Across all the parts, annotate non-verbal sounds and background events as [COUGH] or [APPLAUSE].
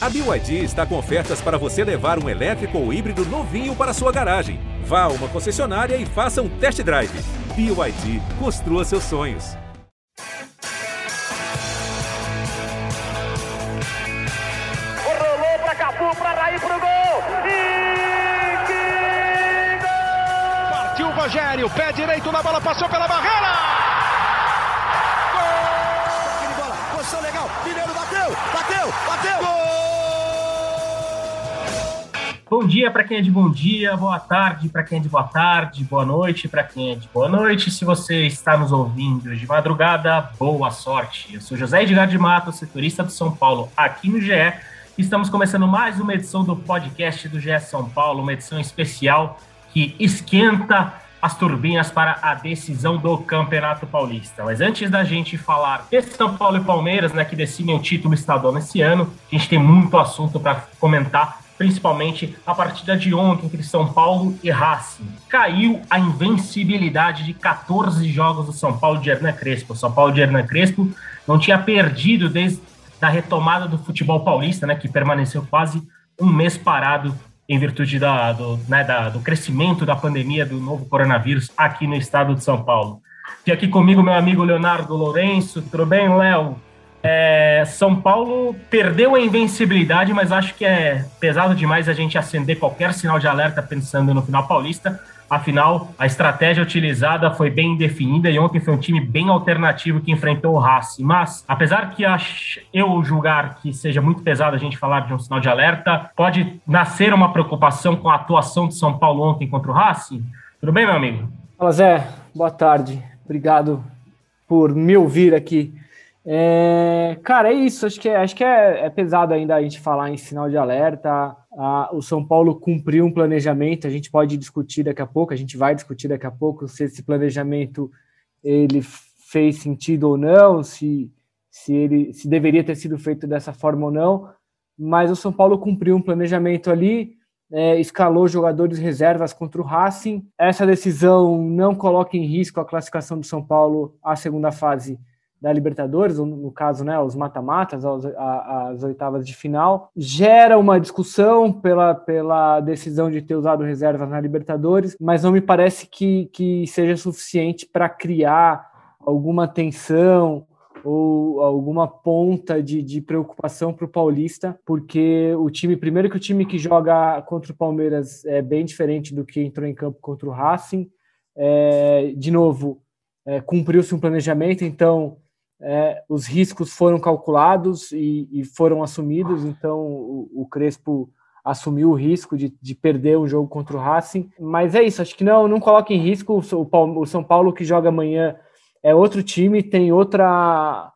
A BYD está com ofertas para você levar um elétrico ou híbrido novinho para sua garagem. Vá a uma concessionária e faça um test drive. BYD, construa seus sonhos. Rolou para Cafu, para Raí, pro gol. E que gol! Partiu o Rogério, pé direito na bola, passou pela barreira. Bom dia para quem é de bom dia, boa tarde para quem é de boa tarde, boa noite para quem é de boa noite. Se você está nos ouvindo de madrugada, boa sorte. Eu sou José Edgar de Mato, setorista do São Paulo aqui no GE. Estamos começando mais uma edição do podcast do GE São Paulo, uma edição especial que esquenta as turbinas para a decisão do Campeonato Paulista. Mas antes da gente falar de São Paulo e Palmeiras, né, que decidem o título estadual nesse ano, a gente tem muito assunto para comentar principalmente a partida de ontem entre São Paulo e Racing. Caiu a invencibilidade de 14 jogos do São Paulo de Hernan Crespo. O São Paulo de Hernan Crespo não tinha perdido desde a retomada do futebol paulista, né, que permaneceu quase um mês parado em virtude da, do, né, da, do crescimento da pandemia do novo coronavírus aqui no estado de São Paulo. Tem aqui comigo meu amigo Leonardo Lourenço. Tudo bem, Léo? É, São Paulo perdeu a invencibilidade, mas acho que é pesado demais a gente acender qualquer sinal de alerta pensando no final paulista. Afinal, a estratégia utilizada foi bem definida e ontem foi um time bem alternativo que enfrentou o Racing. Mas, apesar que eu julgar que seja muito pesado a gente falar de um sinal de alerta, pode nascer uma preocupação com a atuação de São Paulo ontem contra o Racing? Tudo bem, meu amigo? Fala, Zé. Boa tarde. Obrigado por me ouvir aqui. É, cara, é isso. Acho que, é, acho que é, é, pesado ainda a gente falar em sinal de alerta. O São Paulo cumpriu um planejamento. A gente pode discutir daqui a pouco. A gente vai discutir daqui a pouco se esse planejamento ele fez sentido ou não, se, se ele se deveria ter sido feito dessa forma ou não. Mas o São Paulo cumpriu um planejamento ali. É, escalou jogadores reservas contra o Racing. Essa decisão não coloca em risco a classificação do São Paulo à segunda fase da Libertadores, no caso, né, os mata-matas, as, as, oitavas de final, gera uma discussão pela, pela decisão de ter usado reservas na Libertadores, mas não me parece que, que seja suficiente para criar alguma tensão ou alguma ponta de, de preocupação para o Paulista, porque o time, primeiro que o time que joga contra o Palmeiras é bem diferente do que entrou em campo contra o Racing, é, de novo, é, cumpriu-se um planejamento, então é, os riscos foram calculados e, e foram assumidos, então o, o, Crespo assumiu o risco de, de perder o jogo contra o Racing, mas é isso, acho que não, não coloca em risco o, o São Paulo que joga amanhã é outro time, tem outra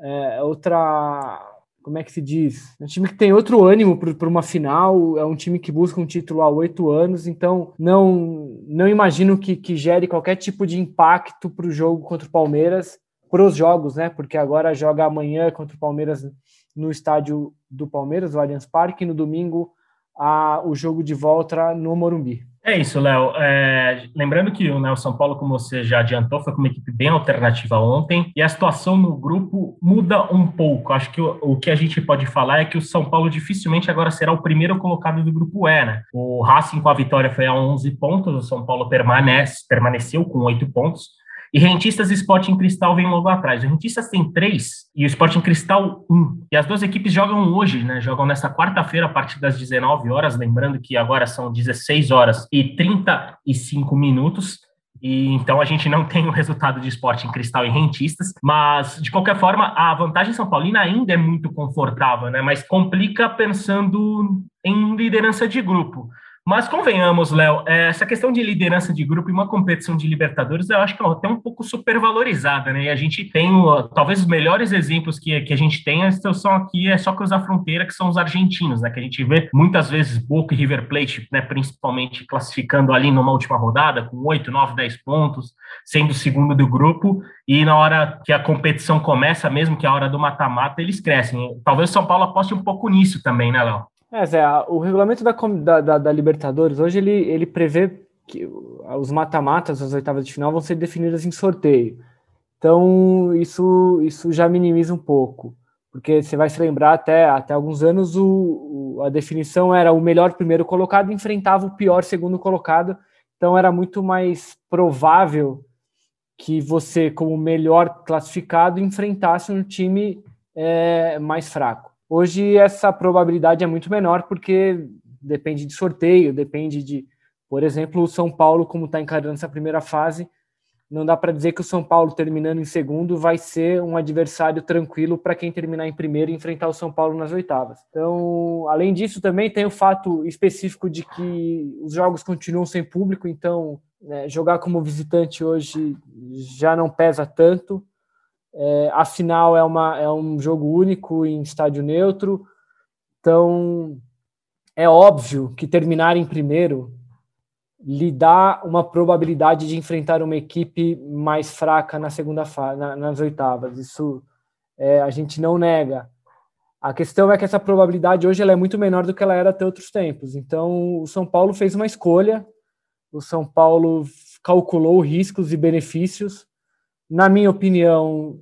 é, outra como é que se diz? É um time que tem outro ânimo para uma final, é um time que busca um título há oito anos, então não, não imagino que, que gere qualquer tipo de impacto para o jogo contra o Palmeiras para os jogos, né? Porque agora joga amanhã contra o Palmeiras no estádio do Palmeiras, o Allianz Parque, e no domingo a, o jogo de volta no Morumbi. É isso, Léo. É, lembrando que o né, São Paulo, como você já adiantou, foi com uma equipe bem alternativa ontem e a situação no grupo muda um pouco. Acho que o, o, que a gente pode falar é que o São Paulo dificilmente agora será o primeiro colocado do grupo E, né? O Racing com a vitória foi a 11 pontos, o São Paulo permanece, permaneceu com 8 pontos. E Rentistas e Sporting Cristal vem logo atrás. O Rentistas tem três e o Sporting Cristal um. E as duas equipes jogam hoje, né? Jogam nesta quarta-feira a partir das 19 horas. Lembrando que agora são 16 horas e 35 minutos. E então a gente não tem o resultado de Sporting Cristal e Rentistas, mas de qualquer forma a vantagem São Paulina ainda é muito confortável, né? Mas complica pensando em liderança de grupo. Mas convenhamos, Léo, é, essa questão de liderança de grupo em uma competição de Libertadores, eu acho que é até um pouco supervalorizada, né? E a gente tem, talvez, os melhores exemplos que, que a gente tem são aqui, é só cruzar a fronteira, que são os argentinos, né? Que a gente vê muitas vezes Boca e River Plate, né? Principalmente classificando ali numa última rodada, com 8, 9, 10 pontos, sendo o segundo do grupo, e na hora que a competição começa, mesmo que a hora do mata-mata, eles crescem. Talvez o São Paulo aposte um pouco nisso também, né, Léo? É, Zé, o regulamento da, da, da, Libertadores hoje ele, ele prevê que os mata-matas, as oitavas de final, vão ser definidas em sorteio. Então, isso, isso já minimiza um pouco. porque você vai se lembrar até, até alguns anos o, o, a definição era o melhor primeiro colocado enfrentava o pior segundo colocado, então era muito mais provável que você, como melhor classificado, enfrentasse um time é, mais fraco. Hoje essa probabilidade é muito menor porque depende de sorteio, depende de, por exemplo, o São Paulo, como está encarando essa primeira fase, não dá para dizer que o São Paulo terminando em segundo vai ser um adversário tranquilo para quem terminar em primeiro e enfrentar o São Paulo nas oitavas. Então, além disso, também tem o fato específico de que os jogos continuam sem público, então né, jogar como visitante hoje já não pesa tanto. É, a final é, uma, é um jogo único em estádio neutro, então é óbvio que terminar em primeiro lhe dá uma probabilidade de enfrentar uma equipe mais fraca na segunda fase, na, nas oitavas. Isso é, a gente não nega. A questão é que essa probabilidade hoje ela é muito menor do que ela era até outros tempos. Então, o São Paulo fez uma escolha, o São Paulo calculou riscos e benefícios. Na minha opinião,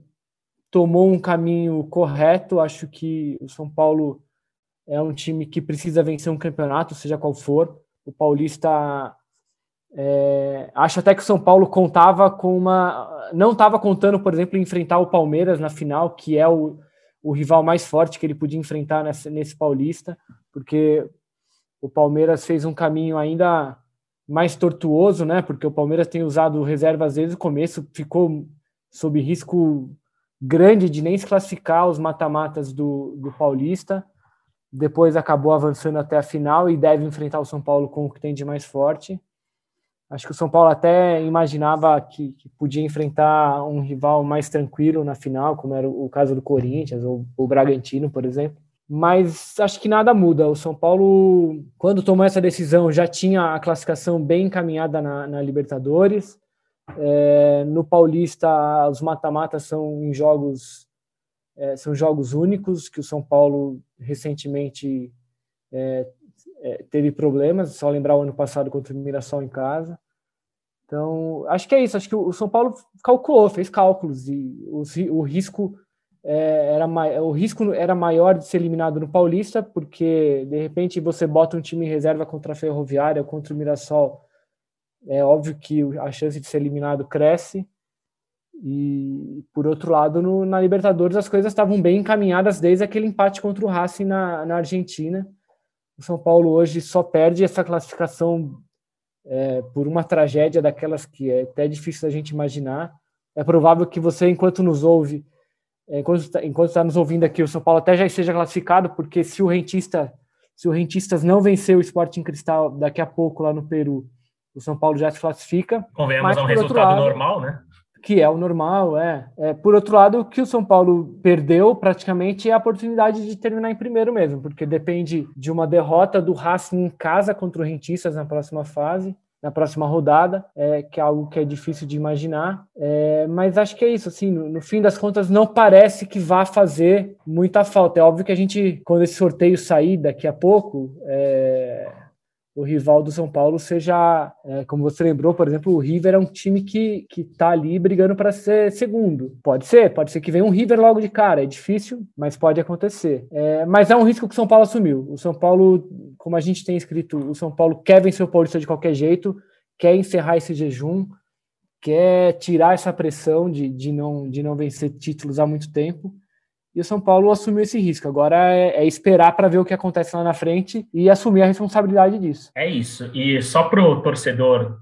tomou um caminho correto. Acho que o São Paulo é um time que precisa vencer um campeonato, seja qual for. O Paulista é, acho até que o São Paulo contava com uma. Não estava contando, por exemplo, em enfrentar o Palmeiras na final, que é o, o rival mais forte que ele podia enfrentar nesse, nesse Paulista, porque o Palmeiras fez um caminho ainda mais tortuoso, né? Porque o Palmeiras tem usado reservas desde o começo, ficou sob risco grande de nem se classificar os mata-matas do, do Paulista. Depois acabou avançando até a final e deve enfrentar o São Paulo com o que tem de mais forte. Acho que o São Paulo até imaginava que, que, podia enfrentar um rival mais tranquilo na final, como era o caso do Corinthians ou o Bragantino, por exemplo. Mas acho que nada muda. O São Paulo, quando tomou essa decisão, já tinha a classificação bem encaminhada na, na Libertadores. É, no Paulista, os mata-matas são em jogos é, são jogos únicos que o São Paulo recentemente é, é, teve problemas, só lembrar o ano passado contra o Mirassol em casa. Então, acho que é isso. Acho que o São Paulo calculou, fez cálculos e o, o risco é, era o risco era maior de ser eliminado no Paulista, porque de repente você bota um time em reserva contra a Ferroviária, contra o Mirassol, é óbvio que a chance de ser eliminado cresce. E por outro lado, no, na Libertadores as coisas estavam bem encaminhadas desde aquele empate contra o Racing na, na Argentina. O São Paulo hoje só perde essa classificação é, por uma tragédia daquelas que é até difícil a gente imaginar. É provável que você, enquanto nos ouve, é, enquanto enquanto está nos ouvindo aqui, o São Paulo até já esteja classificado, porque se o rentista, se o rentistas não vencer o Sporting Cristal daqui a pouco lá no Peru, o São Paulo já se classifica. Convenhamos, é um resultado lado, normal, né? que é o normal, é. é. Por outro lado, o que o São Paulo perdeu praticamente é a oportunidade de terminar em primeiro mesmo, porque depende de uma derrota do Racing em casa contra o Rentistas na próxima fase, na próxima rodada, é, que é algo que é difícil de imaginar. É, mas acho que é isso, assim, no, no, fim das contas, não parece que vá fazer muita falta. É óbvio que a gente, quando esse sorteio sair daqui a pouco, é, o rival do São Paulo seja, é, como você lembrou, por exemplo, o River é um time que que está ali brigando para ser segundo. Pode ser, pode ser que venha um River logo de cara. É difícil, mas pode acontecer. É, mas é um risco que o São Paulo assumiu. O São Paulo, como a gente tem escrito, o São Paulo quer vencer o Paulista de qualquer jeito, quer encerrar esse jejum, quer tirar essa pressão de, de, não, de não vencer títulos há muito tempo e o São Paulo assumiu esse risco. Agora é, é esperar para ver o que acontece lá na frente e assumir a responsabilidade disso. É isso. E só para o torcedor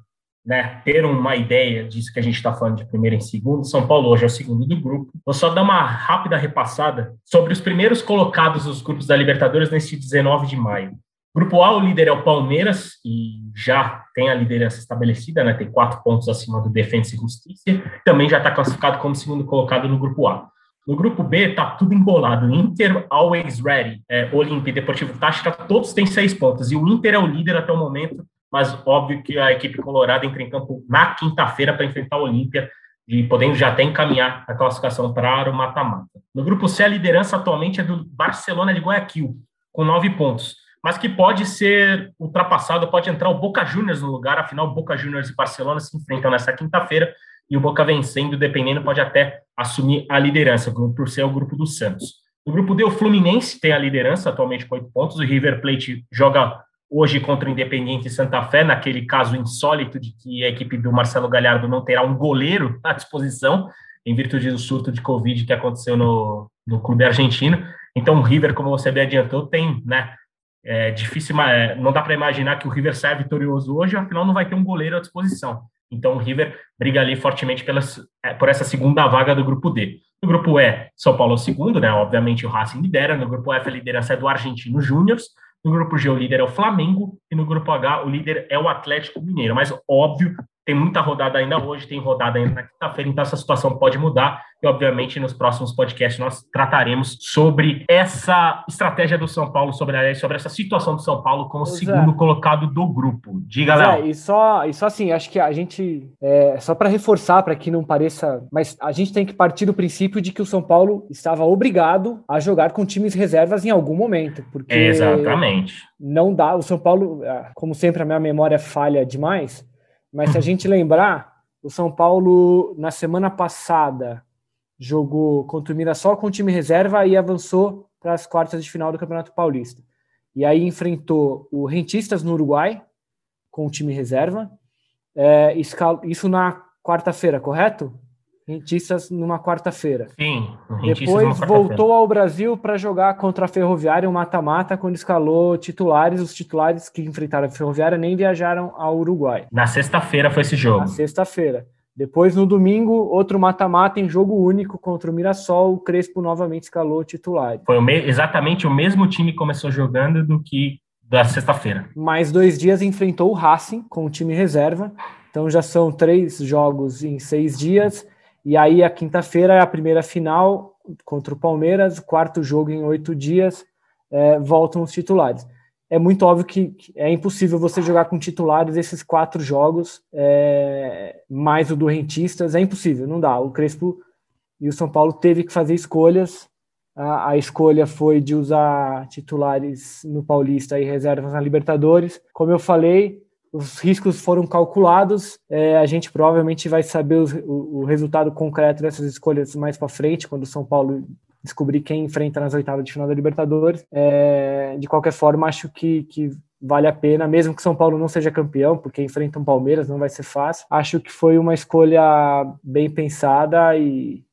né, ter uma ideia disso que a gente está falando de primeiro em segundo, São Paulo hoje é o segundo do grupo. Vou só dar uma rápida repassada sobre os primeiros colocados dos grupos da Libertadores neste 19 de maio. Grupo A, o líder é o Palmeiras, e já tem a liderança estabelecida, né, tem quatro pontos acima do Defensa e Justiça, também já está classificado como segundo colocado no Grupo A. No grupo B tá tudo embolado. Inter always ready. É, Olímpia e Deportivo Táchira, todos têm seis pontos. E o Inter é o líder até o momento, mas óbvio que a equipe colorada entra em campo na quinta-feira para enfrentar o Olímpia e podendo já até encaminhar a classificação para o mata-mata. No grupo C, a liderança atualmente é do Barcelona de Guayaquil, com nove pontos, mas que pode ser ultrapassado, pode entrar o Boca Juniors no lugar, afinal, Boca Juniors e Barcelona se enfrentam nessa quinta-feira e o Boca vencendo, dependendo, pode até assumir a liderança, por ser o grupo do Santos. No grupo D, o Fluminense tem a liderança, atualmente com oito pontos. O River Plate joga hoje contra o Independiente Santa Fé, naquele caso insólito de que a equipe do Marcelo Galhardo não terá um goleiro [LAUGHS] à disposição, em virtude do surto de Covid que aconteceu no, no clube argentino. Então, o River, como você bem adiantou, tem, né? É difícil, é, não dá para imaginar que o River saia vitorioso hoje, afinal, não vai ter um goleiro à disposição. Então, o River briga ali fortemente pelas, é, por essa segunda vaga do grupo D. No grupo E, São Paulo é o segundo, né? Obviamente, o Racing lidera. No grupo F, a liderança é do Argentino Júnior. No grupo G, o líder é o Flamengo. E no grupo H, o líder é o Atlético Mineiro. Mas, óbvio, tem muita rodada ainda hoje, tem rodada ainda na quinta-feira, então essa situação pode mudar. E, obviamente, nos próximos podcasts nós trataremos sobre essa estratégia do São Paulo, sobre, sobre essa situação do São Paulo como pois segundo é. colocado do grupo. Diga, Léo. É, e só, e só assim, acho que a gente, é, só para reforçar, para que não pareça, mas a gente tem que partir do princípio de que o São Paulo estava obrigado a jogar com times reservas em algum momento. Porque Exatamente. Não dá, o São Paulo, é, como sempre, a minha memória falha demais mas se a gente lembrar, o São Paulo, na semana passada, jogou contra o Mirassol com o time reserva e avançou para as quartas de final do Campeonato Paulista. E aí enfrentou o Rentistas no Uruguai, com o time reserva. É, isso na quarta-feira, correto? Rentistas numa quarta-feira. Sim. Depois voltou ao Brasil para jogar contra a Ferroviária, um mata-mata, quando escalou titulares. Os titulares que enfrentaram a Ferroviária nem viajaram ao Uruguai. Na sexta-feira foi esse jogo. Na sexta-feira. Depois, no domingo, outro mata-mata em jogo único contra o Mirassol. O Crespo novamente escalou titulares. Foi o exatamente o mesmo time que começou jogando do que da sexta-feira. Mais dois dias enfrentou o Racing com o time reserva. Então já são três jogos em seis dias. E aí a quinta-feira é a primeira final contra o Palmeiras, quarto jogo em oito dias, é, voltam os titulares. É muito óbvio que é impossível você jogar com titulares esses quatro jogos, é, mais o do Rentistas, é impossível, não dá. O Crespo e o São Paulo teve que fazer escolhas. A, a escolha foi de usar titulares no Paulista e reservas na Libertadores. Como eu falei, os riscos foram calculados. É, a gente provavelmente vai saber o, o, resultado concreto dessas escolhas mais para frente, quando o São Paulo descobrir quem enfrenta nas oitavas de final da Libertadores. É, de qualquer forma, acho que, que vale a pena, mesmo que São Paulo não seja campeão, porque enfrenta um Palmeiras, não vai ser fácil. Acho que foi uma escolha bem pensada e,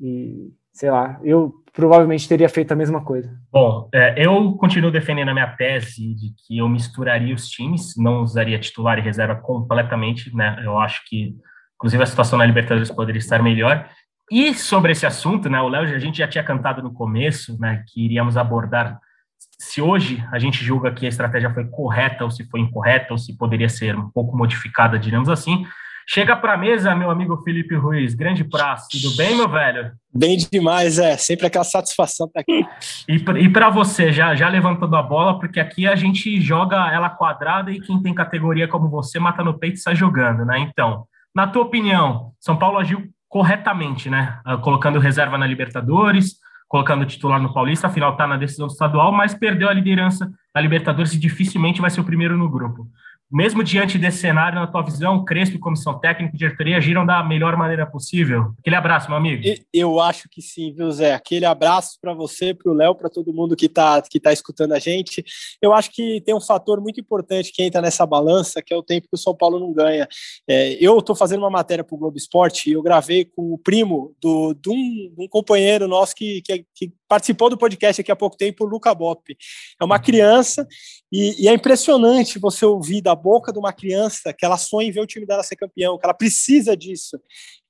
e sei lá, eu provavelmente teria feito a mesma coisa. Bom, é, eu continuo defendendo a minha tese de que eu misturaria os times, não usaria titular e reserva completamente, né? Eu acho que, inclusive, a situação na Libertadores poderia estar melhor. E sobre esse assunto, né? O Léo, a gente já tinha cantado no começo, né? Que iríamos abordar se hoje a gente julga que a estratégia foi correta ou se foi incorreta ou se poderia ser um pouco modificada, digamos assim. Chega para a mesa, meu amigo Felipe Ruiz, grande prazo, tudo bem, meu velho? Bem demais, é, sempre aquela satisfação estar aqui. E para você, já, já levantando a bola, porque aqui a gente joga ela quadrada e quem tem categoria como você mata no peito e sai jogando, né? Então, na tua opinião, São Paulo agiu corretamente, né? Ah, colocando reserva na Libertadores, colocando titular no Paulista, afinal está na decisão estadual, mas perdeu a liderança da Libertadores e dificilmente vai ser o primeiro no grupo mesmo diante desse cenário, na tua visão, Crespo comissão técnica e diretoria agiram da melhor maneira possível? Aquele abraço, meu amigo. Eu acho que sim, viu, Zé? Aquele abraço para você, para o Léo, para todo mundo que está que tá escutando a gente. Eu acho que tem um fator muito importante que entra nessa balança, que é o tempo que o São Paulo não ganha. É, eu estou fazendo uma matéria para o Globo Esporte e eu gravei com o primo do, de um, um companheiro nosso que, que, que participou do podcast aqui há pouco tempo, o Luca Bop. É uma criança e, e, é impressionante você ouvir da boca de uma criança que ela sonha em ver o time dela ser campeão, que ela precisa disso.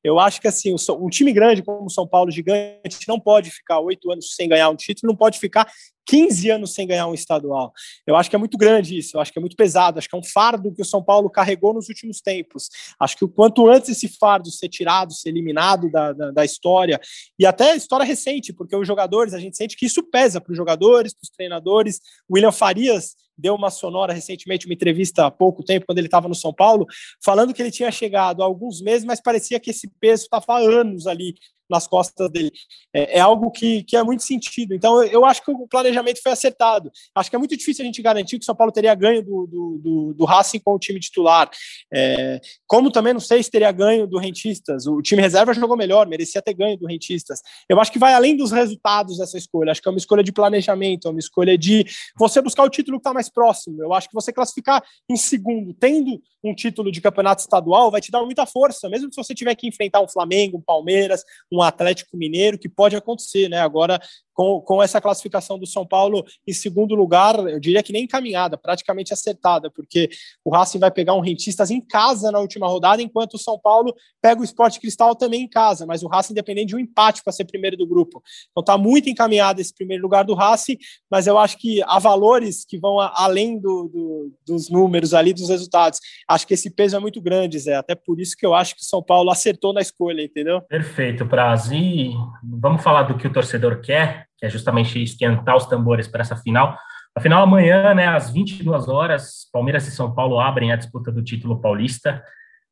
Eu acho que assim, um time grande como o São Paulo, gigante, não pode ficar oito anos sem ganhar um título, não pode ficar 15 anos sem ganhar um estadual. Eu acho que é muito grande isso, eu acho que é muito pesado, acho que é um fardo que o São Paulo carregou nos últimos tempos. Acho que o quanto antes esse fardo ser tirado, ser eliminado da, da, da história, e até história recente, porque os jogadores, a gente sente que isso pesa para os jogadores, para os treinadores. William Farias deu uma sonora recentemente, uma entrevista há pouco tempo, quando ele estava no São Paulo, falando que ele tinha chegado há alguns meses, mas parecia que esse peso estava há anos ali nas costas dele. É, é algo que, que é muito sentido. Então, eu, eu, acho que o planejamento foi acertado. Acho que é muito difícil a gente garantir que o São Paulo teria ganho do, do, do, do Racing com o time titular. É, como também não sei se teria ganho do Rentistas. O time reserva jogou melhor, merecia ter ganho do Rentistas. Eu acho que vai além dos resultados dessa escolha. Acho que é uma escolha de planejamento, é uma escolha de você buscar o título que está mais próximo. Eu acho que você classificar em segundo, tendo um título de campeonato estadual, vai te dar muita força, mesmo se você tiver que enfrentar um Flamengo, um Palmeiras, um Atlético Mineiro, que pode acontecer, né? Agora, com, com essa classificação do São Paulo em segundo lugar, eu diria que nem encaminhada, praticamente acertada, porque o Racing vai pegar um Rentistas em casa na última rodada, enquanto o São Paulo pega o Esporte Cristal também em casa, mas o Racing dependendo de um empate para ser primeiro do grupo. Então tá muito encaminhado esse primeiro lugar do Racing, mas eu acho que há valores que vão além do, do, dos números ali, dos resultados. Acho que esse peso é muito grande, Zé, até por isso que eu acho que o São Paulo acertou na escolha, entendeu? Perfeito, Braz. E vamos falar do que o torcedor quer que é justamente esquentar os tambores para essa final. A final amanhã, né, às 22 horas, Palmeiras e São Paulo abrem a disputa do título paulista.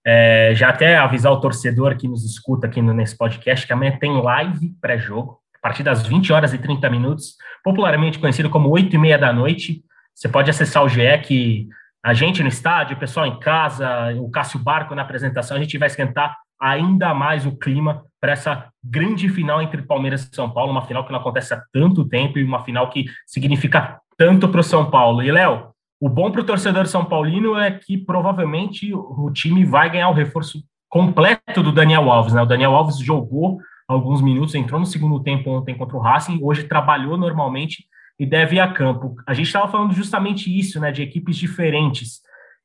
É, já até avisar o torcedor que nos escuta aqui nesse podcast que amanhã tem live pré-jogo, a partir das 20 horas e 30 minutos, popularmente conhecido como 8 e meia da noite. Você pode acessar o GE, que a gente no estádio, o pessoal em casa, o Cássio Barco na apresentação, a gente vai esquentar ainda mais o clima para essa grande final entre Palmeiras e São Paulo, uma final que não acontece há tanto tempo e uma final que significa tanto para o São Paulo. E, Léo, o bom para o torcedor São Paulino é que provavelmente o time vai ganhar o reforço completo do Daniel Alves. Né? O Daniel Alves jogou alguns minutos, entrou no segundo tempo ontem contra o Racing, hoje trabalhou normalmente e deve ir a campo. A gente estava falando justamente isso, né, de equipes diferentes.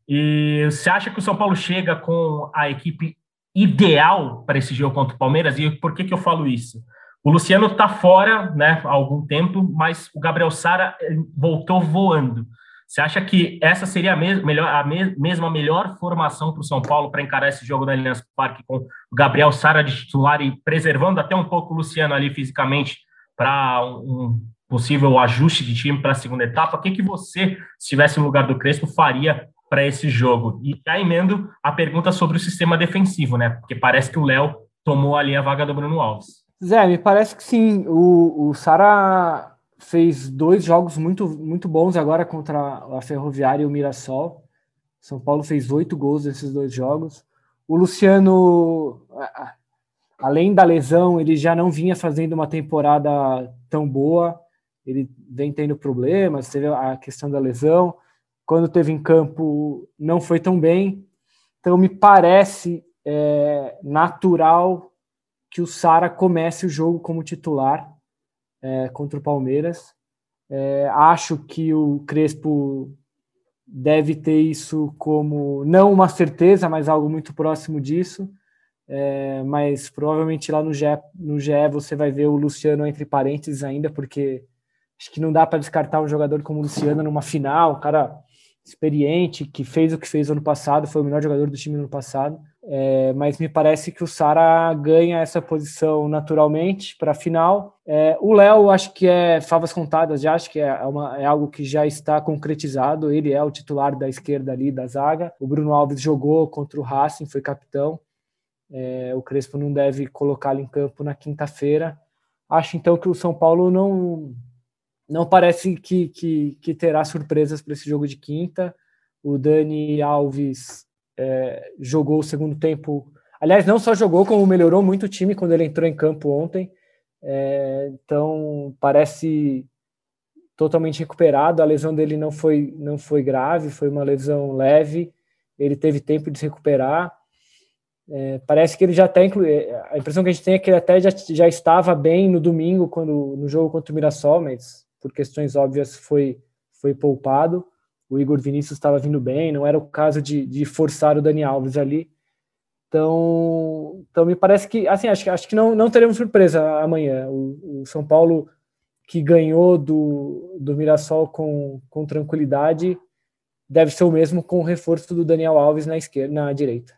E você acha que o São Paulo chega com a equipe ideal para esse jogo contra o Palmeiras. E por que, que eu falo isso? O Luciano está fora né, há algum tempo, mas o Gabriel Sara eh, voltou voando. Você acha que essa seria a, mes melhor, a me mesma melhor formação para o São Paulo para encarar esse jogo da Allianz Parque com o Gabriel Sara de titular e preservando até um pouco o Luciano ali fisicamente para um possível ajuste de time para a segunda etapa? O que, que você, se estivesse no lugar do Crespo, faria para esse jogo. E já emendo a pergunta sobre o sistema defensivo, né? Porque parece que o Léo tomou ali a vaga do Bruno Alves. Zé, me parece que sim. O, o Sara fez dois jogos muito, muito bons agora contra a Ferroviária e o Mirassol. São Paulo fez oito gols nesses dois jogos. O Luciano, além da lesão, ele já não vinha fazendo uma temporada tão boa. Ele vem tendo problemas, teve a questão da lesão quando teve em campo não foi tão bem. Então me parece é, natural que o Sara comece o jogo como titular é, contra o Palmeiras. É, acho que o Crespo deve ter isso como não uma certeza, mas algo muito próximo disso. É, mas provavelmente lá no GE, no GE você vai ver o Luciano entre parênteses ainda, porque acho que não dá para descartar um jogador como o Luciano numa final. Cara experiente, que fez o que fez ano passado, foi o melhor jogador do time no ano passado. É, mas me parece que o Sara ganha essa posição naturalmente para a final. É, o Léo, acho que é favas contadas, já acho que é, uma, é, algo que já está concretizado. Ele é o titular da esquerda ali da zaga. O Bruno Alves jogou contra o Racing, foi capitão. É, o Crespo não deve colocá-lo em campo na quinta-feira. Acho então que o São Paulo não não parece que, que, que terá surpresas para esse jogo de quinta. O Dani Alves é, jogou o segundo tempo. Aliás, não só jogou, como melhorou muito o time quando ele entrou em campo ontem. É, então, parece totalmente recuperado. A lesão dele não foi, não foi grave, foi uma lesão leve. Ele teve tempo de se recuperar. É, parece que ele já até inclui. A impressão que a gente tem é que ele até já, já estava bem no domingo, quando no jogo contra o Mirassol, mas por questões óbvias, foi, foi poupado. O Igor Vinícius estava vindo bem, não era o caso de, de forçar o Dani Alves ali. Então, então me parece que, assim, acho, acho que não, não teremos surpresa amanhã. O, o São Paulo, que ganhou do, do Mirassol com, com tranquilidade, deve ser o mesmo com o reforço do Daniel Alves na esquerda, na direita.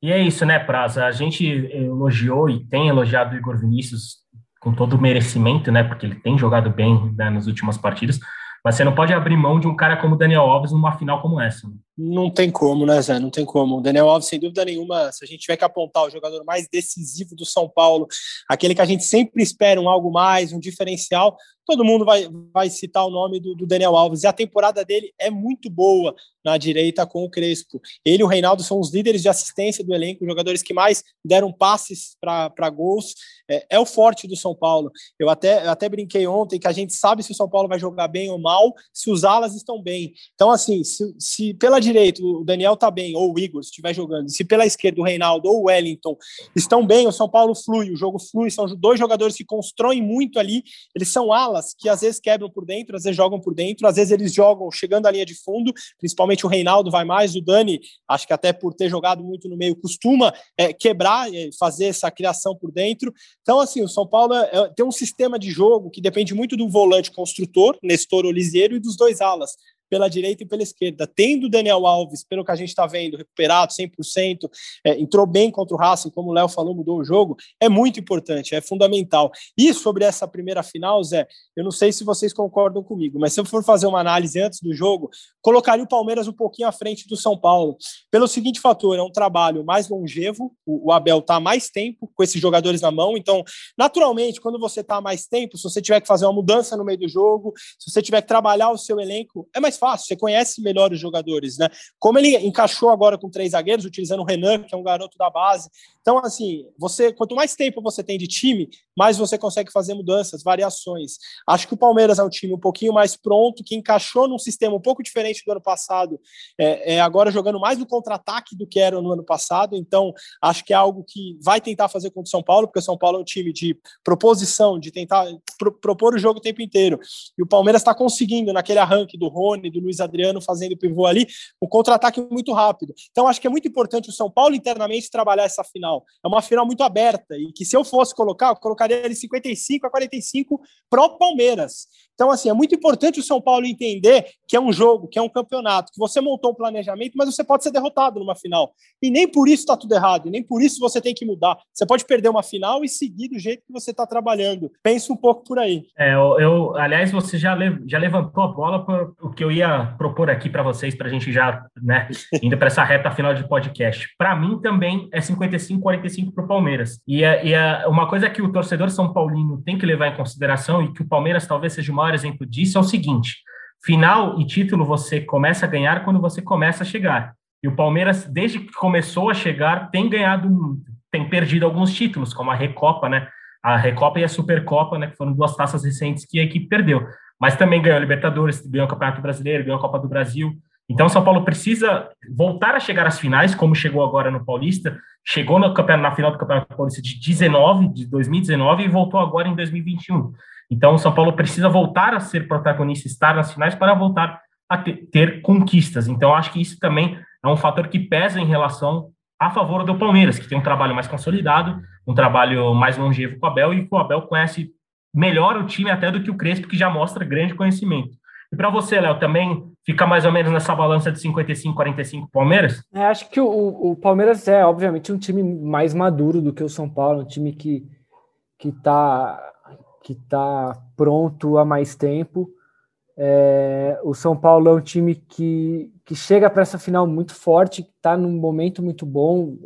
E é isso, né, Praza? A gente elogiou e tem elogiado o Igor Vinícius com todo o merecimento, né? Porque ele tem jogado bem né, nas últimas partidas. Mas você não pode abrir mão de um cara como Daniel Alves numa final como essa. Não tem como, né, Zé? Não tem como. O Daniel Alves, sem dúvida nenhuma, se a gente tiver que apontar o jogador mais decisivo do São Paulo, aquele que a gente sempre espera um algo mais, um diferencial, todo mundo vai, vai citar o nome do, do, Daniel Alves. E a temporada dele é muito boa na direita com o Crespo. Ele e o Reinaldo são os líderes de assistência do elenco, jogadores que mais deram passes para gols. É, é, o forte do São Paulo. Eu até, eu até brinquei ontem que a gente sabe se o São Paulo vai jogar bem ou mal, se os alas estão bem. Então, assim, se, se pela direita o Daniel está bem, ou o Igor estiver jogando, se pela esquerda o Reinaldo ou o Wellington estão bem, o São Paulo flui, o jogo flui, são dois jogadores que constroem muito ali, eles são alas que às vezes quebram por dentro, às vezes jogam por dentro, às vezes eles jogam chegando à linha de fundo, principalmente o Reinaldo vai mais, o Dani, acho que até por ter jogado muito no meio, costuma é, quebrar, é, fazer essa criação por dentro. Então, assim, o São Paulo é, é tem um sistema de jogo que depende muito do volante construtor, Nestor Oliseiro, e dos dois alas pela direita e pela esquerda. Tendo o Daniel Alves, pelo que a gente está vendo, recuperado 100%, é, entrou bem contra o Racing, como o Léo falou, mudou o jogo, é muito importante, é fundamental. E sobre essa primeira final, Zé, eu não sei se vocês concordam comigo, mas se eu for fazer uma análise antes do jogo, colocaria o Palmeiras um pouquinho à frente do São Paulo. Pelo seguinte fator, é um trabalho mais longevo, o, o Abel está mais tempo com esses jogadores na mão, então, naturalmente, quando você está mais tempo, se você tiver que fazer uma mudança no meio do jogo, se você tiver que trabalhar o seu elenco, é mais fácil, você conhece melhor os jogadores, né? Como ele encaixou agora com três zagueiros, utilizando o Renan, que é um garoto da base. Então, assim, você quanto mais tempo você tem de time, mais você consegue fazer mudanças, variações. Acho que o Palmeiras é um time um pouquinho mais pronto, que encaixou num sistema um pouco diferente do ano passado, é, é agora jogando mais no contra-ataque do que era no ano passado. Então, acho que é algo que vai tentar fazer contra o São Paulo, porque o São Paulo é um time de proposição, de tentar pro, propor o jogo o tempo inteiro. E o Palmeiras está conseguindo, naquele arranque do Rony, do Luiz Adriano fazendo pivô ali, um contra-ataque muito rápido. Então, acho que é muito importante o São Paulo internamente trabalhar essa final. É uma final muito aberta e que se eu fosse colocar, eu colocaria de 55 a 45 pro Palmeiras. Então, assim, é muito importante o São Paulo entender que é um jogo, que é um campeonato, que você montou um planejamento, mas você pode ser derrotado numa final. E nem por isso está tudo errado, e nem por isso você tem que mudar. Você pode perder uma final e seguir do jeito que você está trabalhando. Pensa um pouco por aí. É, eu, eu, aliás, você já, le, já levantou a bola para o que eu ia propor aqui para vocês, para a gente já, né, [LAUGHS] indo para essa reta final de podcast. Para mim também é 55-45 para o Palmeiras. E, é, e é uma coisa que o torcedor São Paulino tem que levar em consideração e que o Palmeiras talvez seja o maior exemplo disso é o seguinte: final e título você começa a ganhar quando você começa a chegar. E o Palmeiras, desde que começou a chegar, tem ganhado, tem perdido alguns títulos, como a Recopa, né? A Recopa e a Supercopa, né? Que foram duas taças recentes que a equipe perdeu. Mas também ganhou a Libertadores, ganhou o Campeonato Brasileiro, ganhou a Copa do Brasil. Então, São Paulo precisa voltar a chegar às finais, como chegou agora no Paulista. Chegou na final do Campeonato Paulista de 19, de 2019, e voltou agora em 2021. Então, o São Paulo precisa voltar a ser protagonista, estar nas finais para voltar a ter, ter conquistas. Então, acho que isso também é um fator que pesa em relação a favor do Palmeiras, que tem um trabalho mais consolidado, um trabalho mais longevo com o Abel, e que o Abel conhece melhor o time até do que o Crespo, que já mostra grande conhecimento. E para você, Léo, também fica mais ou menos nessa balança de 55-45 Palmeiras? É, acho que o, o, Palmeiras é, obviamente, um time mais maduro do que o São Paulo, um time que está que está pronto há mais tempo. É, o São Paulo é um time que, que chega para essa final muito forte, está num momento muito bom.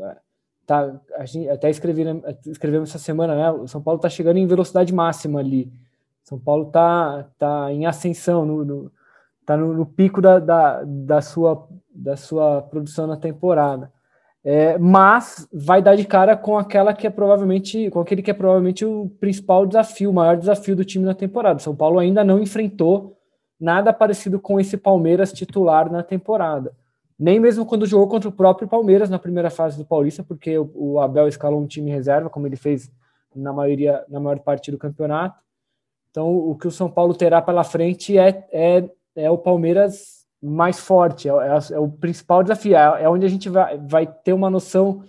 Tá, a gente até escrevi, escrevemos essa semana, né? O São Paulo está chegando em velocidade máxima ali. São Paulo está tá em ascensão, no, no tá no, no pico da, da, da, sua, da sua produção na temporada. É, mas vai dar de cara com aquela que é provavelmente, com aquele que é provavelmente o principal desafio, o maior desafio do time na temporada. São Paulo ainda não enfrentou nada parecido com esse Palmeiras titular na temporada. Nem mesmo quando jogou contra o próprio Palmeiras na primeira fase do Paulista, porque o, o Abel escalou um time reserva, como ele fez na maioria, na maior parte do campeonato. Então, o que o São Paulo terá pela frente é, é, é o Palmeiras mais forte, é, é, é o principal desafio, é, é, onde a gente vai, vai ter uma noção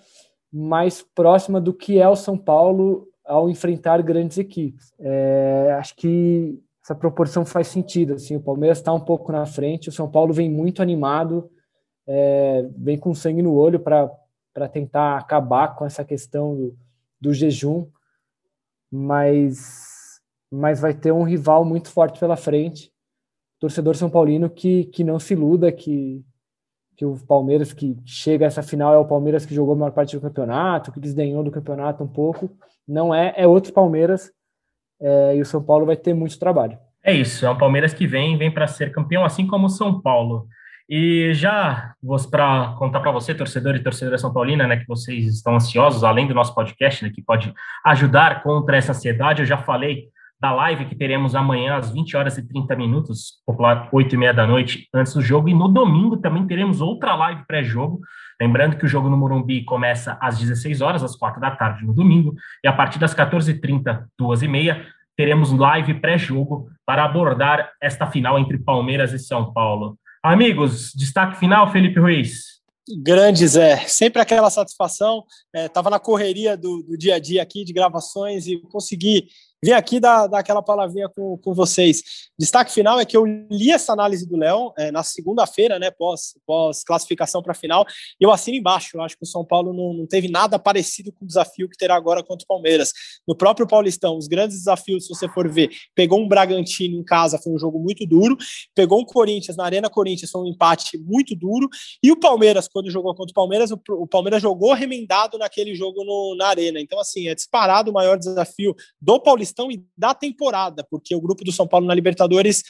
mais próxima do que é o São Paulo ao enfrentar grandes equipes. É, acho que essa proporção faz sentido. Assim, o Palmeiras está um pouco na frente, o São Paulo vem muito animado, é, vem com sangue no olho para tentar acabar com essa questão do, do jejum, mas, mas vai ter um rival muito forte pela frente torcedor são paulino que, que não se iluda, que, que o Palmeiras que chega a essa final é o Palmeiras que jogou a maior parte do campeonato, que desdenhou do campeonato um pouco. Não é, é outro Palmeiras é, e o São Paulo vai ter muito trabalho. É isso, é um Palmeiras que vem, vem para ser campeão, assim como o São Paulo. E já para contar para você, torcedor e torcedora São Paulina, né, que vocês estão ansiosos, além do nosso podcast, né, que pode ajudar contra essa ansiedade, eu já falei da live que teremos amanhã às 20 horas e 30 minutos, popular 8 e meia da noite, antes do jogo. E no domingo também teremos outra live pré-jogo. Lembrando que o jogo no Morumbi começa às 16 horas, às 4 da tarde no domingo, e a partir das 14h30, 2 e meia, teremos live pré-jogo para abordar esta final entre Palmeiras e São Paulo. Amigos, destaque final, Felipe Ruiz. Grande Zé, sempre aquela satisfação. Estava é, na correria do, do, dia a dia aqui de gravações e consegui vim aqui dar, dar aquela palavrinha com, com vocês. Destaque final é que eu li essa análise do Léo é, na segunda-feira, né, pós, pós classificação para a final, e eu assino embaixo. Eu acho que o São Paulo não, não teve nada parecido com o desafio que terá agora contra o Palmeiras. No próprio Paulistão, os grandes desafios, se você for ver, pegou um Bragantino em casa, foi um jogo muito duro, pegou um Corinthians na Arena Corinthians, foi um empate muito duro, e o Palmeiras, quando jogou contra o Palmeiras, o, o Palmeiras jogou remendado naquele jogo no, na Arena. Então, assim, é disparado o maior desafio do Paulistão Paulistão e da temporada, porque o grupo do São Paulo na Libertadores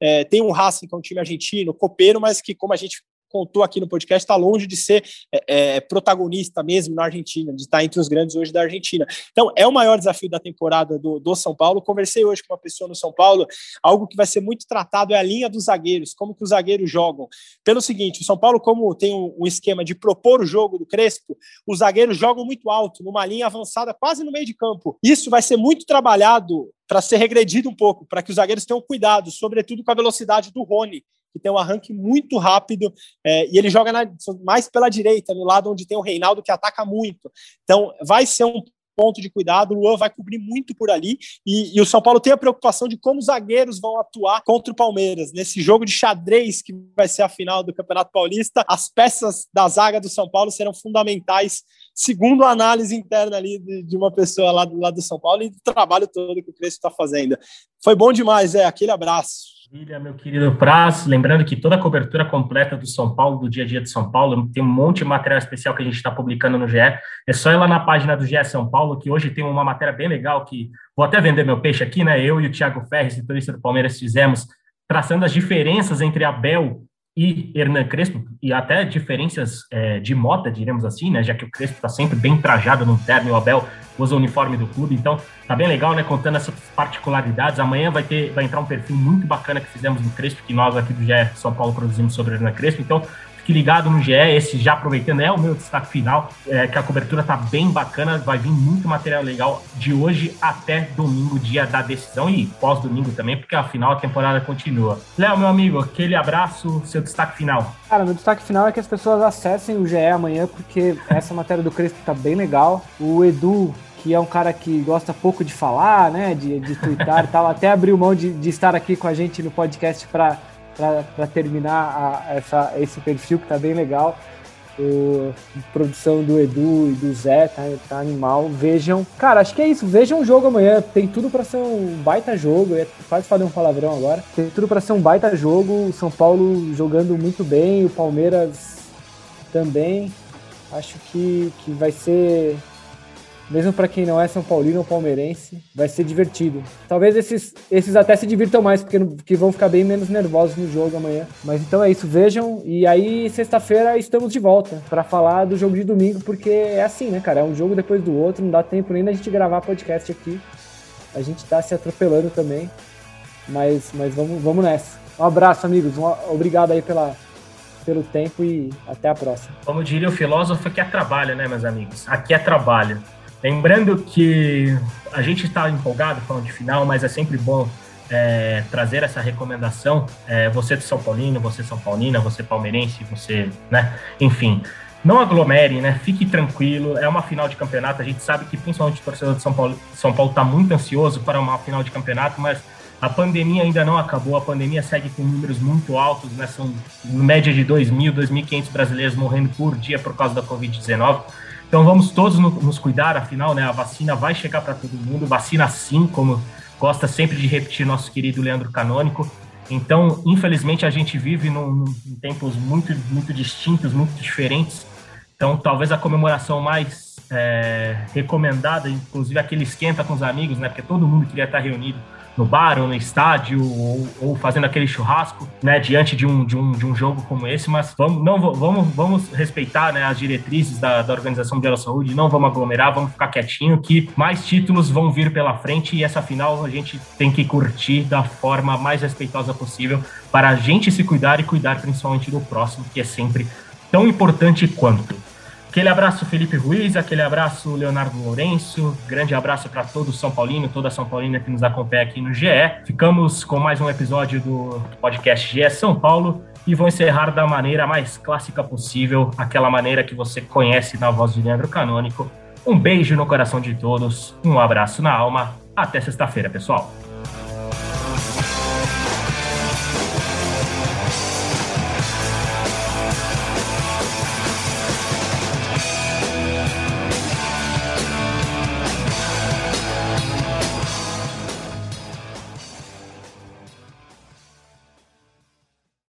é, tem um Racing, que é um time argentino, copeiro, mas que, como a gente contou aqui no podcast, está longe de ser é, é, protagonista mesmo na Argentina, de estar entre os grandes hoje da Argentina. Então, é o maior desafio da temporada do, do São Paulo. Conversei hoje com uma pessoa no São Paulo, algo que vai ser muito tratado é a linha dos zagueiros, como que os zagueiros jogam. Pelo seguinte, o São Paulo, como tem um, um esquema de propor o jogo do Crespo, os zagueiros jogam muito alto, numa linha avançada quase no meio de campo. Isso vai ser muito trabalhado para ser regredido um pouco, para que os zagueiros tenham cuidado, sobretudo com a velocidade do Rony, que tem um arranque muito rápido, é, e ele joga na, mais pela direita, no lado onde tem o Reinaldo, que ataca muito. Então, vai ser um ponto de cuidado, o Luan vai cobrir muito por ali, e, e, o São Paulo tem a preocupação de como os zagueiros vão atuar contra o Palmeiras. Nesse jogo de xadrez que vai ser a final do Campeonato Paulista, as peças da zaga do São Paulo serão fundamentais, segundo a análise interna ali de, de uma pessoa lá do lado do São Paulo e do trabalho todo que o Crespo está fazendo. Foi bom demais, é, aquele abraço. Maravilha, meu querido Praz. Lembrando que toda a cobertura completa do São Paulo, do dia a dia de São Paulo, tem um monte de material especial que a gente está publicando no GE. É só ir lá na página do GE São Paulo, que hoje tem uma matéria bem legal que vou até vender meu peixe aqui, né? Eu e o Thiago Ferres, setorista do Palmeiras, fizemos, traçando as diferenças entre Abel e Hernan Crespo, e até diferenças é, de moda, diremos assim, né? Já que o Crespo está sempre bem trajado no terno e o Abel usa o uniforme do clube, então tá bem legal, né? Contando essas particularidades. Amanhã vai ter, vai entrar um perfil muito bacana que fizemos no Crespo, que nós aqui do GE São Paulo produzimos sobre o Hernan Crespo. Então, Fique ligado no GE, esse já aproveitando, é o meu destaque final, é, que a cobertura tá bem bacana, vai vir muito material legal de hoje até domingo, dia da decisão, e pós-domingo também, porque afinal a temporada continua. Léo, meu amigo, aquele abraço, seu destaque final. Cara, meu destaque final é que as pessoas acessem o GE amanhã, porque essa matéria do Crespo tá bem legal. O Edu que é um cara que gosta pouco de falar, né, de, de twittar e tal, até abriu mão de, de estar aqui com a gente no podcast para para terminar a, essa, esse perfil que tá bem legal. O, produção do Edu e do Zé, tá, tá, animal. Vejam. Cara, acho que é isso. Vejam o jogo amanhã. Tem tudo para ser um baita jogo. Eu quase fazer um palavrão agora. Tem tudo para ser um baita jogo. O São Paulo jogando muito bem. O Palmeiras também. Acho que, que vai ser mesmo para quem não é São Paulino ou palmeirense, vai ser divertido. Talvez esses, esses até se divirtam mais, porque, porque vão ficar bem menos nervosos no jogo amanhã. Mas então é isso, vejam. E aí, sexta-feira, estamos de volta para falar do jogo de domingo, porque é assim, né, cara? É um jogo depois do outro, não dá tempo nem da gente gravar podcast aqui. A gente tá se atropelando também. Mas, mas vamos, vamos nessa. Um abraço, amigos. Um, obrigado aí pela, pelo tempo e até a próxima. Como diria o filósofo, aqui é trabalho, né, meus amigos? Aqui é trabalho. Lembrando que a gente está empolgado falando de final, mas é sempre bom é, trazer essa recomendação. É, você de São Paulino, você São Paulina, você palmeirense, você, né? Enfim, não aglomere, né? Fique tranquilo. É uma final de campeonato. A gente sabe que principalmente o torcedor de São Paulo São Paulo está muito ansioso para uma final de campeonato, mas a pandemia ainda não acabou. A pandemia segue com números muito altos, né? São média de 2.000, 2.500 brasileiros morrendo por dia por causa da Covid-19. Então vamos todos nos cuidar, afinal, né, a vacina vai chegar para todo mundo, vacina sim, como gosta sempre de repetir nosso querido Leandro Canônico. Então, infelizmente, a gente vive num, num, em tempos muito, muito distintos, muito diferentes. Então, talvez a comemoração mais é, recomendada, inclusive aquele esquenta com os amigos, né? Porque todo mundo queria estar reunido no bar ou no estádio ou, ou, fazendo aquele churrasco, né, diante de um, de um, de um jogo como esse, mas vamos, não, vamos, vamos respeitar né, as diretrizes da, da Organização Mundial da Saúde, não vamos aglomerar, vamos ficar quietinho, que mais títulos vão vir pela frente. E essa final a gente tem que curtir da forma mais respeitosa possível para a gente se cuidar e cuidar principalmente do próximo, que é sempre tão importante quanto. Aquele abraço, Felipe Ruiz, aquele abraço, Leonardo Lourenço, grande abraço para todo São Paulino, toda São Paulina que nos acompanha aqui no GE. Ficamos com mais um episódio do podcast GE São Paulo e vou encerrar da maneira mais clássica possível, aquela maneira que você conhece na voz de Leandro Canônico. Um beijo no coração de todos, um abraço na alma, até sexta-feira, pessoal.